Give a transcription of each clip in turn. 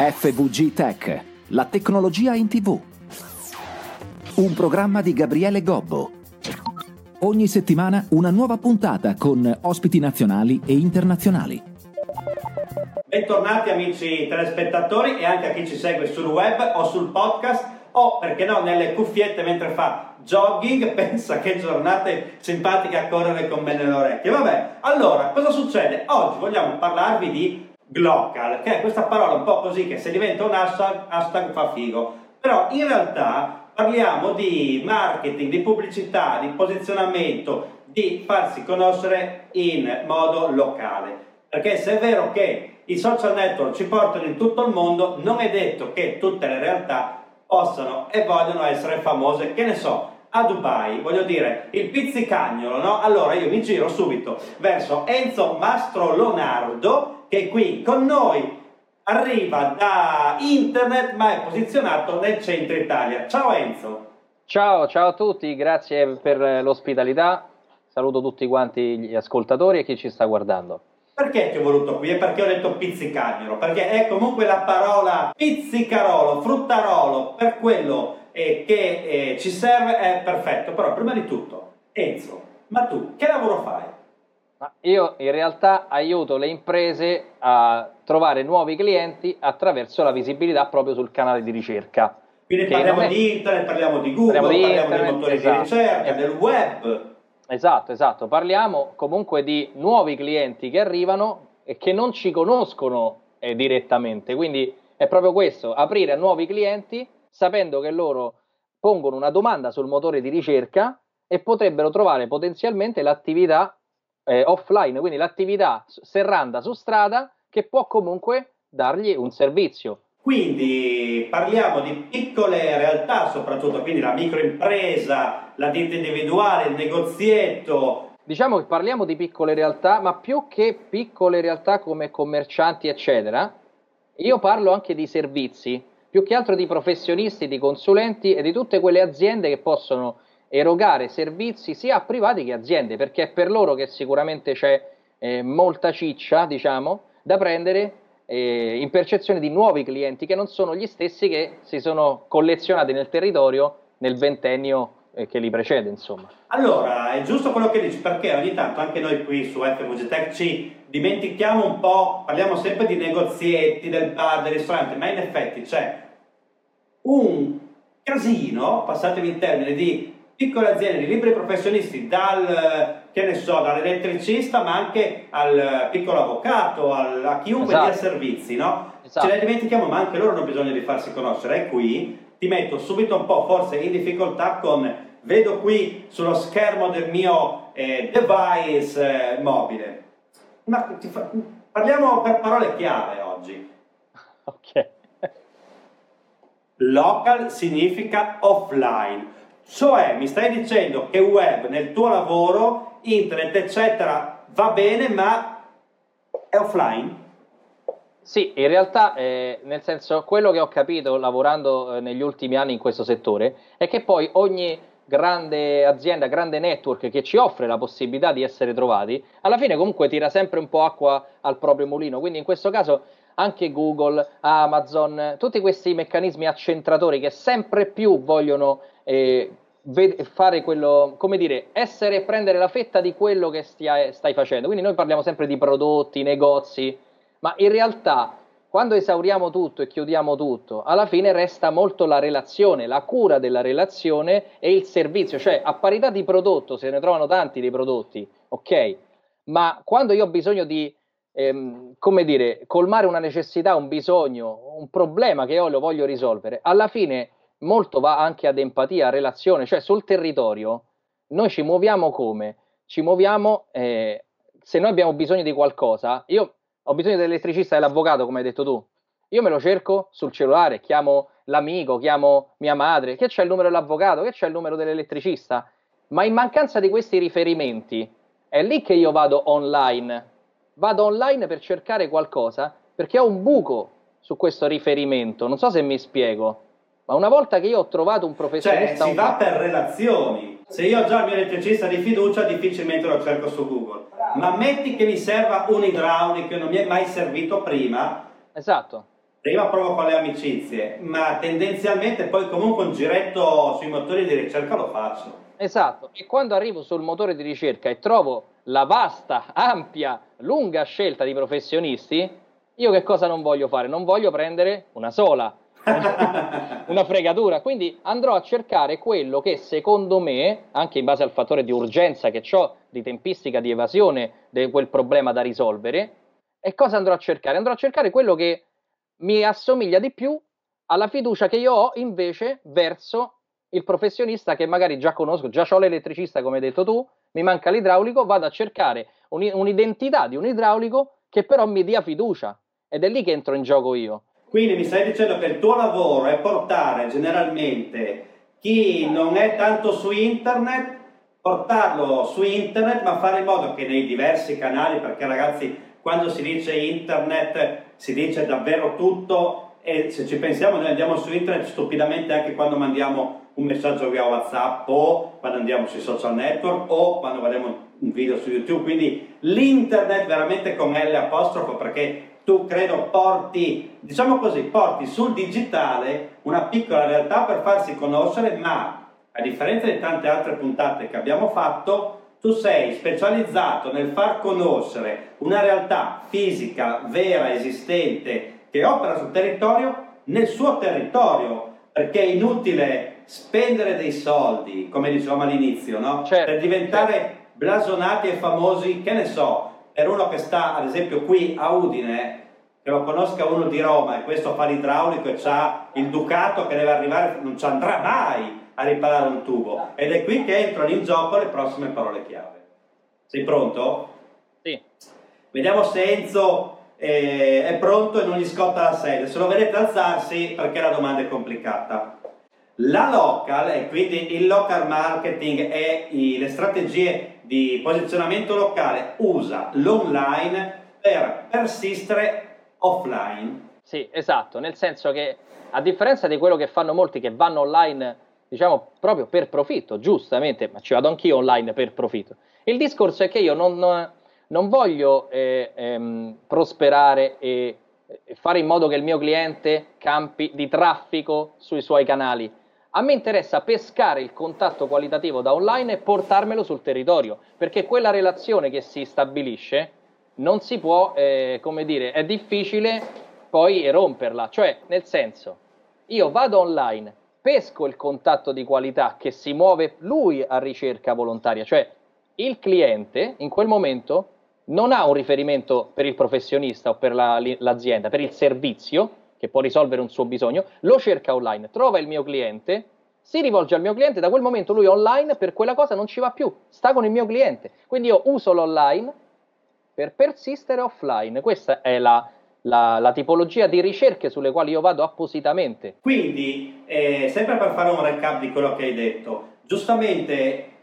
FVG Tech, la tecnologia in tv. Un programma di Gabriele Gobbo. Ogni settimana una nuova puntata con ospiti nazionali e internazionali. Bentornati amici telespettatori e anche a chi ci segue sul web o sul podcast o perché no nelle cuffiette mentre fa jogging, pensa che giornate simpatiche a correre con me nelle orecchie. Vabbè, allora cosa succede? Oggi vogliamo parlarvi di Glocal, che è questa parola un po' così che se diventa un hashtag, hashtag fa figo. Però in realtà parliamo di marketing, di pubblicità, di posizionamento, di farsi conoscere in modo locale. Perché se è vero che i social network ci portano in tutto il mondo, non è detto che tutte le realtà possano e vogliono essere famose, che ne so, a Dubai, voglio dire, il pizzicagnolo, no? Allora io mi giro subito verso Enzo Mastro Leonardo che è qui con noi arriva da internet ma è posizionato nel centro Italia. Ciao Enzo. Ciao, ciao a tutti, grazie per l'ospitalità. Saluto tutti quanti gli ascoltatori e chi ci sta guardando. Perché ti ho voluto qui? E perché ho detto pizzicagnolo? Perché è comunque la parola pizzicarolo, fruttarolo, per quello eh, che eh, ci serve è perfetto. Però prima di tutto, Enzo, ma tu che lavoro fai? Io in realtà aiuto le imprese a trovare nuovi clienti attraverso la visibilità proprio sul canale di ricerca. Quindi parliamo è... di internet, parliamo di Google, parliamo, di parliamo internet, dei motori esatto. di ricerca, del web. Esatto, esatto. Parliamo comunque di nuovi clienti che arrivano e che non ci conoscono eh, direttamente. Quindi è proprio questo, aprire a nuovi clienti sapendo che loro pongono una domanda sul motore di ricerca e potrebbero trovare potenzialmente l'attività eh, offline, quindi l'attività serranda su strada che può comunque dargli un servizio. Quindi parliamo di piccole realtà soprattutto, quindi la microimpresa, la ditta individuale, il negozietto. Diciamo che parliamo di piccole realtà, ma più che piccole realtà come commercianti, eccetera, io parlo anche di servizi, più che altro di professionisti, di consulenti e di tutte quelle aziende che possono erogare servizi sia a privati che a aziende, perché è per loro che sicuramente c'è eh, molta ciccia, diciamo, da prendere eh, in percezione di nuovi clienti che non sono gli stessi che si sono collezionati nel territorio nel ventennio eh, che li precede, insomma. Allora, è giusto quello che dici, perché ogni tanto anche noi qui su FVG Tech ci dimentichiamo un po', parliamo sempre di negozietti, del bar, del ristorante, ma in effetti c'è un casino, passatemi in termini, di piccole aziende di liberi professionisti, dal, che ne so, dall'elettricista ma anche al piccolo avvocato, al, a chiunque esatto. dia servizi, no? Esatto. Ce ne dimentichiamo, ma anche loro hanno bisogno di farsi conoscere. E qui ti metto subito un po' forse in difficoltà con, vedo qui sullo schermo del mio eh, device eh, mobile. Ma fa, parliamo per parole chiave oggi. Ok. Local significa offline cioè mi stai dicendo che web nel tuo lavoro, internet eccetera va bene ma è offline? Sì, in realtà, eh, nel senso, quello che ho capito lavorando eh, negli ultimi anni in questo settore è che poi ogni grande azienda, grande network che ci offre la possibilità di essere trovati, alla fine comunque tira sempre un po' acqua al proprio mulino. Quindi in questo caso anche Google, Amazon, tutti questi meccanismi accentratori che sempre più vogliono eh, fare quello, come dire, essere e prendere la fetta di quello che stia, stai facendo. Quindi noi parliamo sempre di prodotti, negozi, ma in realtà quando esauriamo tutto e chiudiamo tutto, alla fine resta molto la relazione, la cura della relazione e il servizio, cioè a parità di prodotto, se ne trovano tanti dei prodotti, ok? Ma quando io ho bisogno di, ehm, come dire, colmare una necessità, un bisogno, un problema che e lo voglio risolvere, alla fine molto va anche ad empatia, a relazione, cioè sul territorio noi ci muoviamo come? Ci muoviamo, eh, se noi abbiamo bisogno di qualcosa, io ho bisogno dell'elettricista e dell'avvocato, come hai detto tu, io me lo cerco sul cellulare, chiamo l'amico, chiamo mia madre, che c'è il numero dell'avvocato, che c'è il numero dell'elettricista, ma in mancanza di questi riferimenti è lì che io vado online, vado online per cercare qualcosa perché ho un buco su questo riferimento, non so se mi spiego. Ma una volta che io ho trovato un professionista... Cioè, si va per relazioni. Se io ho già il mio elettricista di fiducia, difficilmente lo cerco su Google. Ma metti che mi serva un idraulico che non mi è mai servito prima. Esatto. prima provo con le amicizie, ma tendenzialmente poi comunque un giretto sui motori di ricerca lo faccio. Esatto, e quando arrivo sul motore di ricerca e trovo la vasta, ampia, lunga scelta di professionisti, io che cosa non voglio fare? Non voglio prendere una sola, una fregatura. Quindi andrò a cercare quello che secondo me, anche in base al fattore di urgenza che ho, di tempistica di evasione di quel problema da risolvere, e cosa andrò a cercare? Andrò a cercare quello che mi assomiglia di più alla fiducia che io ho invece verso il professionista che magari già conosco, già ho l'elettricista come hai detto tu, mi manca l'idraulico, vado a cercare un, un'identità di un idraulico che però mi dia fiducia ed è lì che entro in gioco io. Quindi mi stai dicendo che il tuo lavoro è portare generalmente chi non è tanto su internet, portarlo su internet, ma fare in modo che nei diversi canali, perché ragazzi, quando si dice internet si dice davvero tutto e se ci pensiamo noi andiamo su internet stupidamente anche quando mandiamo un messaggio via WhatsApp o quando andiamo sui social network o quando guardiamo un video su YouTube, quindi l'internet veramente con L apostrofo perché tu credo porti, diciamo così, porti sul digitale una piccola realtà per farsi conoscere, ma a differenza di tante altre puntate che abbiamo fatto, tu sei specializzato nel far conoscere una realtà fisica, vera, esistente, che opera sul territorio, nel suo territorio, perché è inutile spendere dei soldi, come dicevamo all'inizio, no? certo, per diventare certo. blasonati e famosi, che ne so, per uno che sta ad esempio qui a Udine, che lo conosca uno di Roma e questo fa l'idraulico e ha il ducato che deve arrivare, non ci andrà mai a riparare un tubo. Ed è qui che entrano in gioco le prossime parole chiave. Sei pronto? Sì. Vediamo se Enzo eh, è pronto e non gli scotta la sede. Se lo vedete alzarsi perché la domanda è complicata. La local, e quindi il local marketing e le strategie di posizionamento locale, usa l'online per persistere offline. Sì, esatto, nel senso che a differenza di quello che fanno molti che vanno online, diciamo proprio per profitto, giustamente, ma ci vado anch'io online per profitto. Il discorso è che io non, non voglio eh, ehm, prosperare e fare in modo che il mio cliente campi di traffico sui suoi canali a me interessa pescare il contatto qualitativo da online e portarmelo sul territorio, perché quella relazione che si stabilisce non si può, eh, come dire, è difficile poi romperla. Cioè, nel senso, io vado online, pesco il contatto di qualità che si muove lui a ricerca volontaria, cioè il cliente in quel momento non ha un riferimento per il professionista o per la, l'azienda, per il servizio, che può risolvere un suo bisogno, lo cerca online, trova il mio cliente, si rivolge al mio cliente, da quel momento lui online per quella cosa non ci va più, sta con il mio cliente. Quindi io uso l'online per persistere offline. Questa è la, la, la, tipologia di ricerche sulle quali io vado appositamente. Quindi, eh, sempre per fare un recap di quello che hai detto, giustamente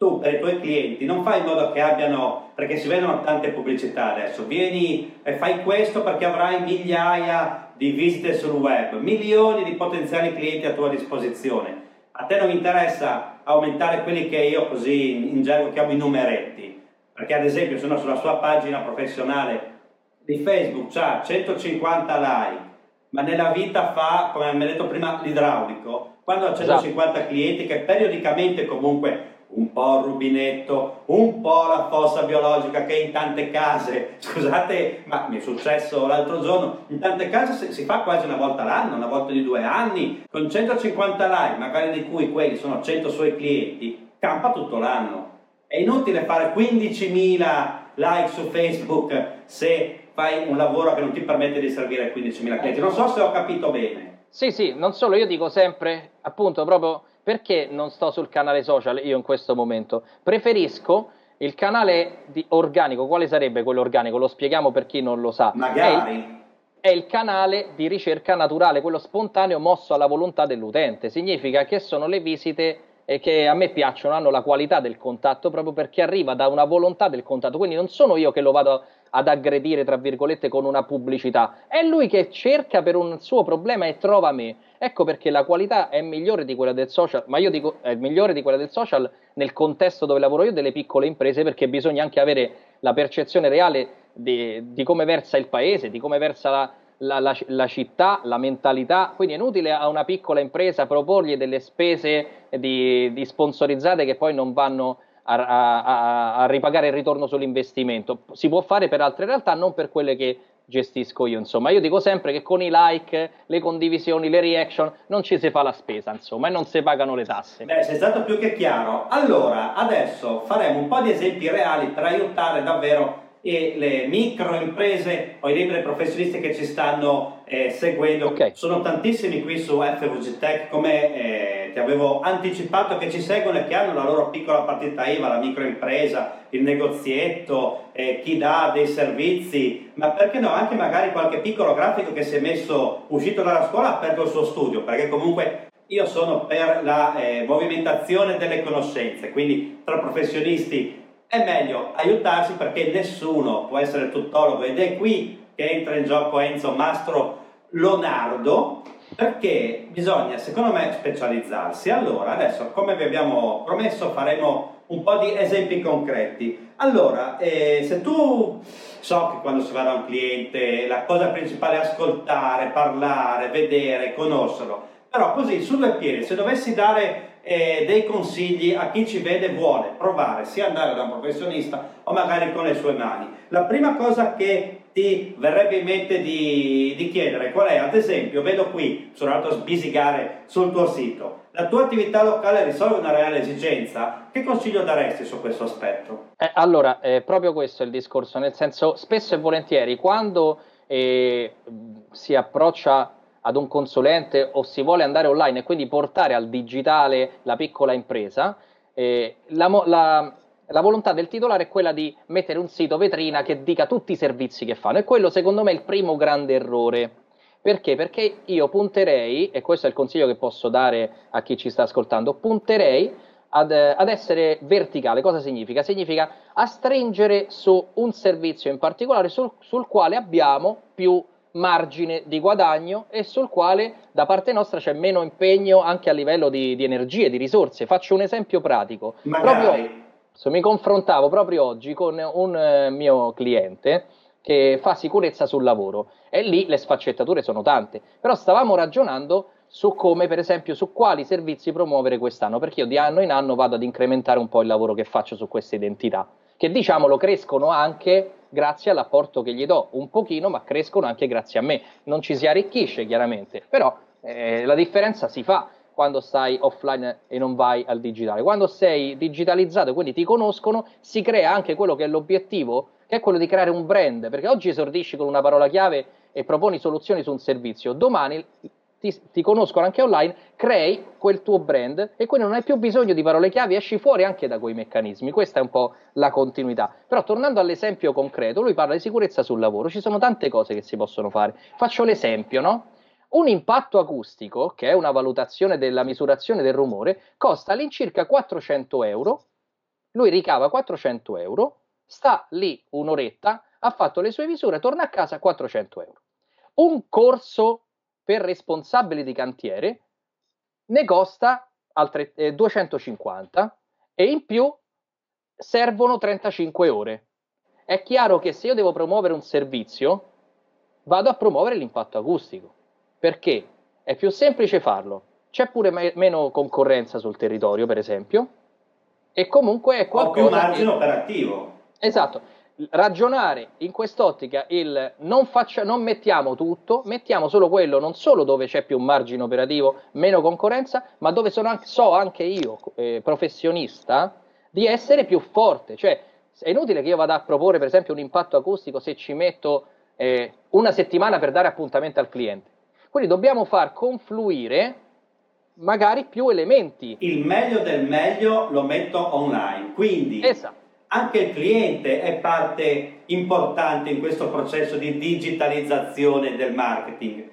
tu per i tuoi clienti non fai in modo che abbiano, perché si vedono tante pubblicità adesso, vieni e fai questo perché avrai migliaia di visite sul web, milioni di potenziali clienti a tua disposizione. A te non interessa aumentare quelli che io così in gergo chiamo i numeretti, perché ad esempio sono sulla sua pagina professionale di Facebook, ha 150 like, ma nella vita fa, come mi ha detto prima, l'idraulico, quando ha 150 esatto. clienti che periodicamente comunque un po' il rubinetto, un po' la fossa biologica che in tante case, scusate, ma mi è successo l'altro giorno, in tante case si fa quasi una volta l'anno, una volta di due anni, con 150 like, magari di cui quelli sono 100 suoi clienti, campa tutto l'anno. È inutile fare 15.000 like su Facebook se fai un lavoro che non ti permette di servire 15.000 clienti. Non so se ho capito bene. Sì, sì, non solo, io dico sempre, appunto, proprio perché non sto sul canale social io in questo momento? Preferisco il canale organico. Quale sarebbe quello organico? Lo spieghiamo per chi non lo sa. Magari. È il, è il canale di ricerca naturale, quello spontaneo mosso alla volontà dell'utente. Significa che sono le visite che a me piacciono, hanno la qualità del contatto proprio perché arriva da una volontà del contatto. Quindi non sono io che lo vado ad aggredire, tra virgolette, con una pubblicità. È lui che cerca per un suo problema e trova me. Ecco perché la qualità è migliore di quella del social, ma io dico è migliore di quella del social nel contesto dove lavoro io delle piccole imprese perché bisogna anche avere la percezione reale di, di come versa il paese, di come versa la, la, la, la, città, la mentalità, quindi è inutile a una piccola impresa proporgli delle spese di, di sponsorizzate che poi non vanno a, a, a, ripagare il ritorno sull'investimento. Si può fare per altre realtà, non per quelle che gestisco io. Insomma, io dico sempre che con i like, le condivisioni, le reaction non ci si fa la spesa, insomma, e non si pagano le tasse. Beh, sei stato più che chiaro. Allora, adesso faremo un po' di esempi reali per aiutare davvero e le micro imprese o i liberi professionisti che ci stanno eh, seguendo. Okay. Sono tantissimi qui su FVG Tech, come eh, ti avevo anticipato, che ci seguono e che hanno la loro piccola partita IVA, la microimpresa, il negozietto, eh, chi dà dei servizi, ma perché no, anche magari qualche piccolo grafico che si è messo, uscito dalla scuola, ha aperto il suo studio, perché comunque io sono per la eh, movimentazione delle conoscenze, quindi tra professionisti è meglio aiutarsi perché nessuno può essere tuttologo ed è qui che entra in gioco Enzo Mastro Leonardo perché bisogna secondo me specializzarsi. Allora, adesso come vi abbiamo promesso faremo un po' di esempi concreti. Allora, eh, se tu so che quando si va da un cliente la cosa principale è ascoltare, parlare, vedere, conoscerlo, però così su due piedi, se dovessi dare eh, dei consigli a chi ci vede e vuole provare sia andare da un professionista o magari con le sue mani. La prima cosa che ti verrebbe in mente di, di chiedere qual è, ad esempio, vedo qui, sono andato a sbisigare sul tuo sito, la tua attività locale risolve una reale esigenza, che consiglio daresti su questo aspetto? Eh, allora, eh, proprio questo è il discorso, nel senso, spesso e volentieri quando eh, si approccia ad un consulente o si vuole andare online e quindi portare al digitale la piccola impresa, eh, la, la, la, volontà del titolare è quella di mettere un sito vetrina che dica tutti i servizi che fanno e quello secondo me è il primo grande errore. Perché? Perché io punterei, e questo è il consiglio che posso dare a chi ci sta ascoltando, punterei ad, ad, essere verticale. Cosa significa? Significa a stringere su un servizio in particolare sul, sul quale abbiamo più margine di guadagno e sul quale da parte nostra c'è meno impegno anche a livello di, di energie, di risorse. Faccio un esempio pratico. Proprio, so, mi confrontavo proprio oggi con un eh, mio cliente che fa sicurezza sul lavoro e lì le sfaccettature sono tante, però stavamo ragionando su come, per esempio, su quali servizi promuovere quest'anno, perché io di anno in anno vado ad incrementare un po' il lavoro che faccio su queste identità, che diciamolo crescono anche grazie all'apporto che gli do, un pochino, ma crescono anche grazie a me. Non ci si arricchisce chiaramente, però eh, la differenza si fa quando stai offline e non vai al digitale. Quando sei digitalizzato, quindi ti conoscono, si crea anche quello che è l'obiettivo, che è quello di creare un brand, perché oggi esordisci con una parola chiave e proponi soluzioni su un servizio, domani ti, ti, conoscono anche online, crei quel tuo brand e quindi non hai più bisogno di parole chiave, esci fuori anche da quei meccanismi. Questa è un po' la continuità. Però tornando all'esempio concreto, lui parla di sicurezza sul lavoro, ci sono tante cose che si possono fare. Faccio l'esempio, no? Un impatto acustico, che è una valutazione della misurazione del rumore, costa all'incirca 400 euro. Lui ricava 400 euro, sta lì un'oretta, ha fatto le sue misure, torna a casa 400 euro. Un corso per responsabili di cantiere ne costa altre, eh, 250 e in più servono 35 ore. È chiaro che se io devo promuovere un servizio, vado a promuovere l'impatto acustico. Perché? È più semplice farlo. C'è pure me- meno concorrenza sul territorio, per esempio, e comunque è qualcosa... Ho più margine che... operativo. Esatto ragionare in quest'ottica il non, faccia, non mettiamo tutto, mettiamo solo quello, non solo dove c'è più margine operativo, meno concorrenza, ma dove anche, so anche io, eh, professionista, di essere più forte. Cioè, è inutile che io vada a proporre, per esempio, un impatto acustico se ci metto eh, una settimana per dare appuntamento al cliente. Quindi dobbiamo far confluire magari più elementi. Il meglio del meglio lo metto online. Quindi esatto anche il cliente è parte importante in questo processo di digitalizzazione del marketing,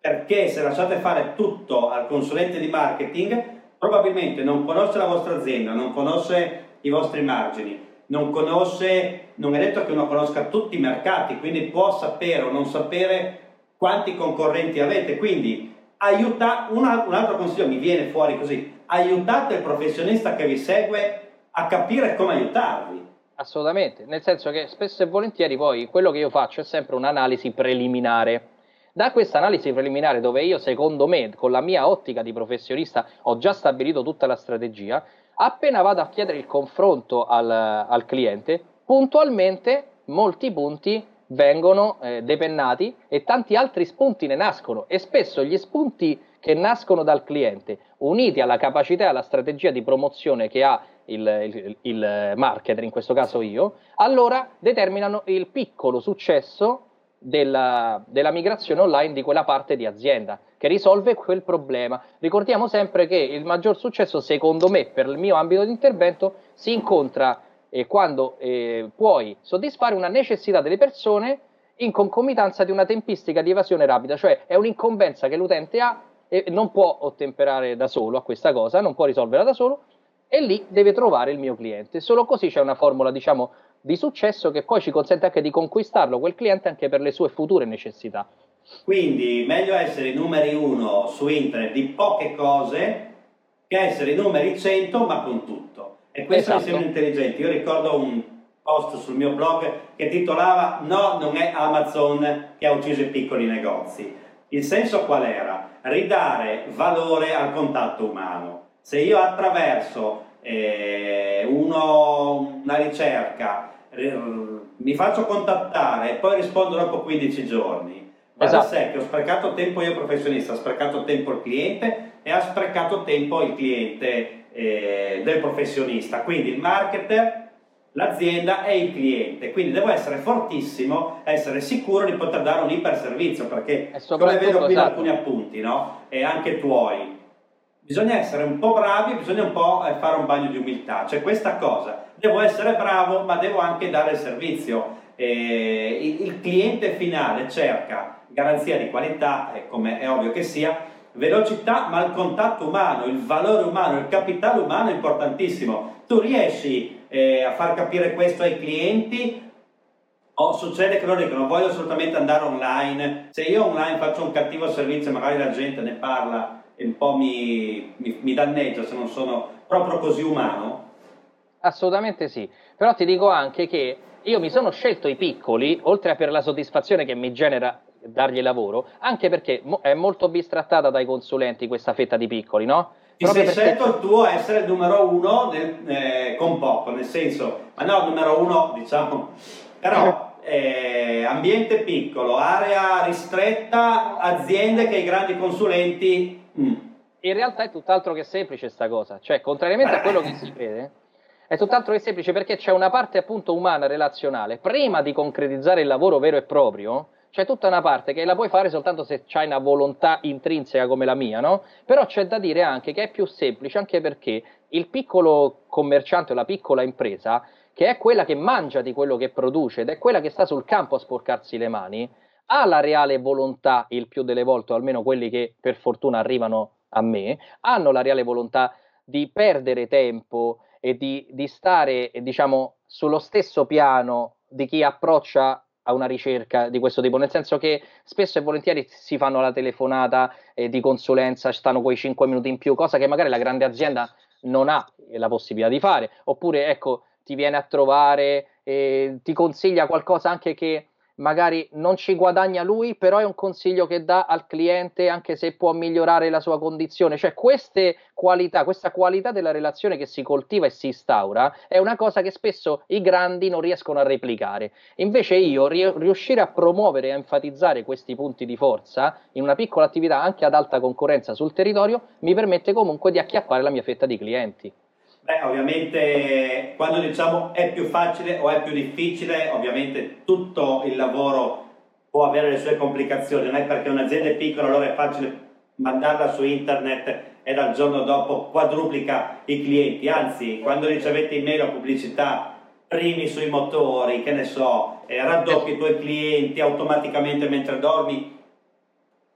perché se lasciate fare tutto al consulente di marketing, probabilmente non conosce la vostra azienda, non conosce i vostri margini, non conosce, non è detto che uno conosca tutti i mercati, quindi può sapere o non sapere quanti concorrenti avete, quindi aiuta, un altro consiglio mi viene fuori così, aiutate il professionista che vi segue a capire come aiutarvi. Assolutamente, nel senso che spesso e volentieri poi quello che io faccio è sempre un'analisi preliminare Da questa analisi preliminare, dove io secondo me, con la mia ottica di professionista, ho già stabilito tutta la strategia, appena vado a chiedere il confronto al, al cliente, puntualmente molti punti vengono eh, depennati e tanti altri spunti ne nascono e spesso gli spunti che nascono dal cliente, uniti alla capacità e alla strategia di promozione che ha il, il, il marketer, in questo caso io, allora determinano il piccolo successo della, della, migrazione online di quella parte di azienda che risolve quel problema. Ricordiamo sempre che il maggior successo, secondo me, per il mio ambito di intervento, si incontra eh, quando eh, puoi soddisfare una necessità delle persone in concomitanza di una tempistica di evasione rapida, cioè è un'incombenza che l'utente ha e non può ottemperare da solo a questa cosa, non può risolverla da solo e lì deve trovare il mio cliente. Solo così c'è una formula, diciamo, di successo che poi ci consente anche di conquistarlo quel cliente anche per le sue future necessità. Quindi meglio essere i numeri uno su internet di poche cose che essere i numeri 100 ma con tutto. E questo esatto. mi sembra intelligente. Io ricordo un post sul mio blog che titolava No, non è Amazon che ha ucciso i piccoli negozi. Il senso qual era? Ridare valore al contatto umano. Se io attraverso eh, uno, una ricerca mi faccio contattare e poi rispondo dopo 15 giorni, va esatto. da sé che ho sprecato tempo io professionista, ho sprecato tempo il cliente e ha sprecato tempo il cliente eh, del professionista. Quindi il marketer l'azienda e il cliente. Quindi devo essere fortissimo, essere sicuro di poter dare un iperservizio, perché come vedo qui esatto. alcuni appunti, no? E anche tuoi. Bisogna essere un po' bravi, bisogna un po' eh, fare un bagno di umiltà, cioè questa cosa, devo essere bravo ma devo anche dare il servizio. Eh, il, cliente finale cerca garanzia di qualità, come è ovvio che sia, velocità ma il contatto umano, il valore umano, il capitale umano è importantissimo. Tu riesci eh, a far capire questo ai clienti o succede che loro dicono voglio assolutamente andare online, se io online faccio un cattivo servizio magari la gente ne parla e un po' mi, mi, mi danneggia se non sono proprio così umano? Assolutamente sì, però ti dico anche che io mi sono scelto i piccoli, oltre a per la soddisfazione che mi genera dargli lavoro, anche perché è molto bistrattata dai consulenti questa fetta di piccoli, no? Ti sei perché... scelto il tuo essere il numero uno nel, eh, con poco, nel senso, ma no, numero uno, diciamo, però eh, ambiente piccolo, area ristretta, aziende che i grandi consulenti Mm. In realtà è tutt'altro che semplice questa cosa, cioè contrariamente a quello che si crede, è tutt'altro che semplice perché c'è una parte appunto umana, relazionale, prima di concretizzare il lavoro vero e proprio, c'è tutta una parte che la puoi fare soltanto se c'hai una volontà intrinseca come la mia, no? Però c'è da dire anche che è più semplice anche perché il piccolo commerciante o la piccola impresa, che è quella che mangia di quello che produce ed è quella che sta sul campo a sporcarsi le mani, ha la reale volontà, il più delle volte, o almeno quelli che per fortuna arrivano a me, hanno la reale volontà di perdere tempo e di, di stare, diciamo, sullo stesso piano di chi approccia a una ricerca di questo tipo, nel senso che spesso e volentieri si fanno la telefonata eh, di consulenza, stanno quei 5 minuti in più, cosa che magari la grande azienda non ha la possibilità di fare, oppure ecco, ti viene a trovare, eh, ti consiglia qualcosa anche che magari non ci guadagna lui, però è un consiglio che dà al cliente anche se può migliorare la sua condizione. Cioè queste qualità, questa qualità della relazione che si coltiva e si instaura è una cosa che spesso i grandi non riescono a replicare. Invece io riuscire a promuovere e a enfatizzare questi punti di forza in una piccola attività anche ad alta concorrenza sul territorio mi permette comunque di acchiappare la mia fetta di clienti. Beh, ovviamente quando diciamo è più facile o è più difficile, ovviamente tutto il lavoro può avere le sue complicazioni, non è perché un'azienda è piccola allora è facile mandarla su internet e dal giorno dopo quadruplica i clienti, anzi quando ricevete email o pubblicità primi sui motori, che ne so, eh, raddoppi i tuoi clienti automaticamente mentre dormi,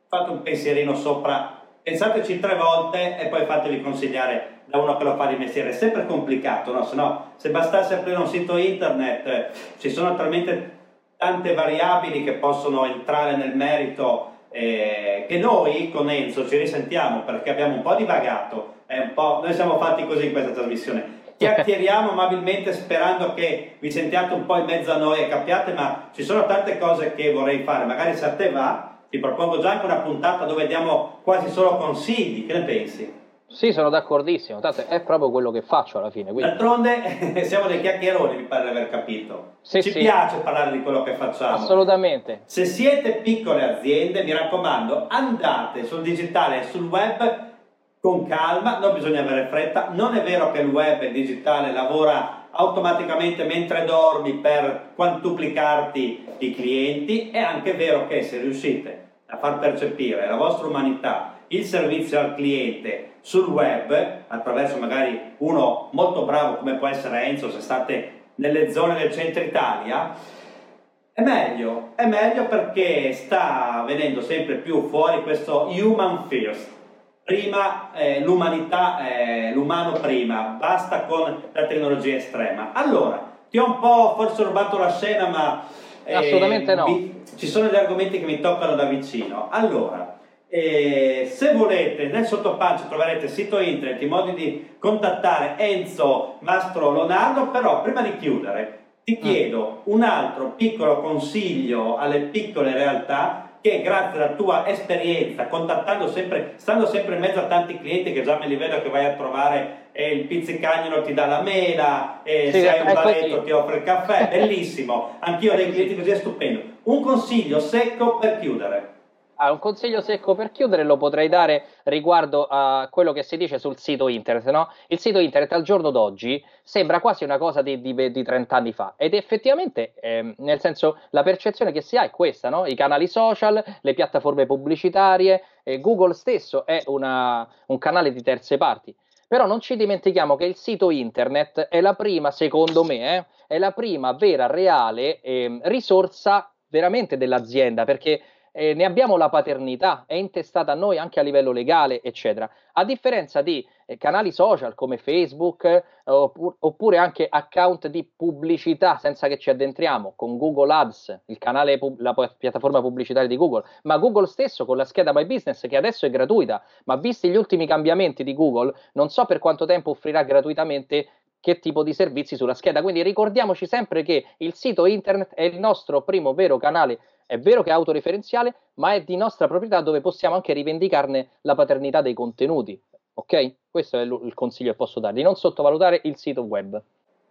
fate un pensierino sopra, pensateci tre volte e poi fatevi consigliare da uno che lo fa di mestiere. È sempre complicato, no? Se, no, se bastasse aprire un sito internet, eh, ci sono talmente tante variabili che possono entrare nel merito eh, che noi con Enzo ci risentiamo perché abbiamo un po' divagato, un po', noi siamo fatti così in questa trasmissione. Chiacchieriamo amabilmente sperando che vi sentiate un po' in mezzo a noi e capiate, ma ci sono tante cose che vorrei fare, magari se a te va ti propongo già anche una puntata dove diamo quasi solo consigli, che ne pensi? Sì, sono d'accordissimo, tanto è proprio quello che faccio alla fine. Quindi... D'altronde siamo dei chiacchieroni, mi pare di aver capito. Sì, Ci sì. piace parlare di quello che facciamo. Assolutamente. Se siete piccole aziende, mi raccomando, andate sul digitale e sul web con calma, non bisogna avere fretta. Non è vero che il web e il digitale lavora automaticamente mentre dormi per quantuplicarti i clienti. È anche vero che se riuscite a far percepire la vostra umanità, il servizio al cliente sul web, attraverso magari uno molto bravo come può essere Enzo, se state nelle zone del centro Italia, è meglio, è meglio perché sta venendo sempre più fuori questo human first. Prima eh, l'umanità, eh, l'umano prima, basta con la tecnologia estrema. Allora, ti ho un po' forse rubato la scena, ma eh, assolutamente no. Mi, ci sono degli argomenti che mi toccano da vicino. Allora, eh, se volete, nel sottopancio troverete sito internet, i modi di contattare Enzo Mastro Leonardo, però prima di chiudere ti chiedo un altro piccolo consiglio alle piccole realtà che grazie alla tua esperienza, contattando sempre, stando sempre in mezzo a tanti clienti che già me li vedo che vai a trovare e il pizzicagnolo ti dà la mela e Sì, se hai un baretto ti offre il caffè, bellissimo, anch'io ho dei clienti così è stupendo. Un consiglio secco per chiudere. Ah, un consiglio secco per chiudere lo potrei dare riguardo a quello che si dice sul sito internet, no? Il sito internet al giorno d'oggi sembra quasi una cosa di, di, di 30 anni fa ed effettivamente, ehm, nel senso, la percezione che si ha è questa, no? I canali social, le piattaforme pubblicitarie, eh, Google stesso è una- un canale di terze parti. Però non ci dimentichiamo che il sito internet è la prima, secondo me, eh, è la prima vera, reale ehm, risorsa veramente dell'azienda, perché eh, ne abbiamo la paternità, è intestata a noi anche a livello legale, eccetera. A differenza di eh, canali social come Facebook eh, oppure, oppure anche account di pubblicità senza che ci addentriamo, con Google Ads, il canale, la pi- piattaforma pubblicitaria di Google, ma Google stesso con la scheda My Business che adesso è gratuita, ma visti gli ultimi cambiamenti di Google, non so per quanto tempo offrirà gratuitamente che tipo di servizi sulla scheda. Quindi ricordiamoci sempre che il sito internet è il nostro primo vero canale è vero che è autoreferenziale, ma è di nostra proprietà dove possiamo anche rivendicarne la paternità dei contenuti. Ok? Questo è l- il consiglio che posso darvi, non sottovalutare il sito web.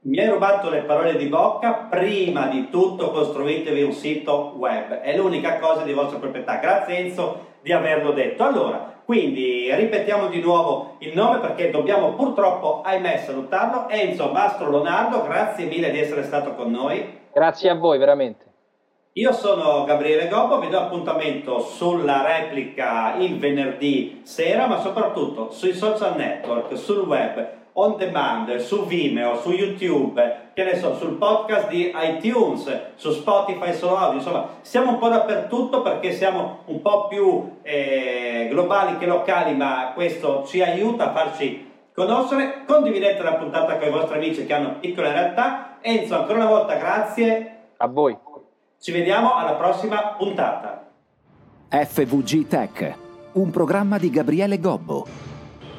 Mi hai rubato le parole di bocca, prima di tutto costruitevi un sito web, è l'unica cosa di vostra proprietà. Grazie Enzo di averlo detto. Allora, quindi ripetiamo di nuovo il nome perché dobbiamo purtroppo, ahimè, salutarlo. Enzo Mastro Leonardo, grazie mille di essere stato con noi. Grazie a voi, veramente. Io sono Gabriele Gobbo, vi do appuntamento sulla replica il venerdì sera, ma soprattutto sui social network, sul web, on demand, su Vimeo, su YouTube, che ne so, sul podcast di iTunes, su Spotify solo audio, insomma, siamo un po' dappertutto perché siamo un po' più eh, globali che locali, ma questo ci aiuta a farci conoscere. Condividete la puntata con i vostri amici che hanno piccole realtà. Enzo, ancora una volta grazie. A voi. Ci vediamo alla prossima puntata. FVG Tech, un programma di Gabriele Gobbo.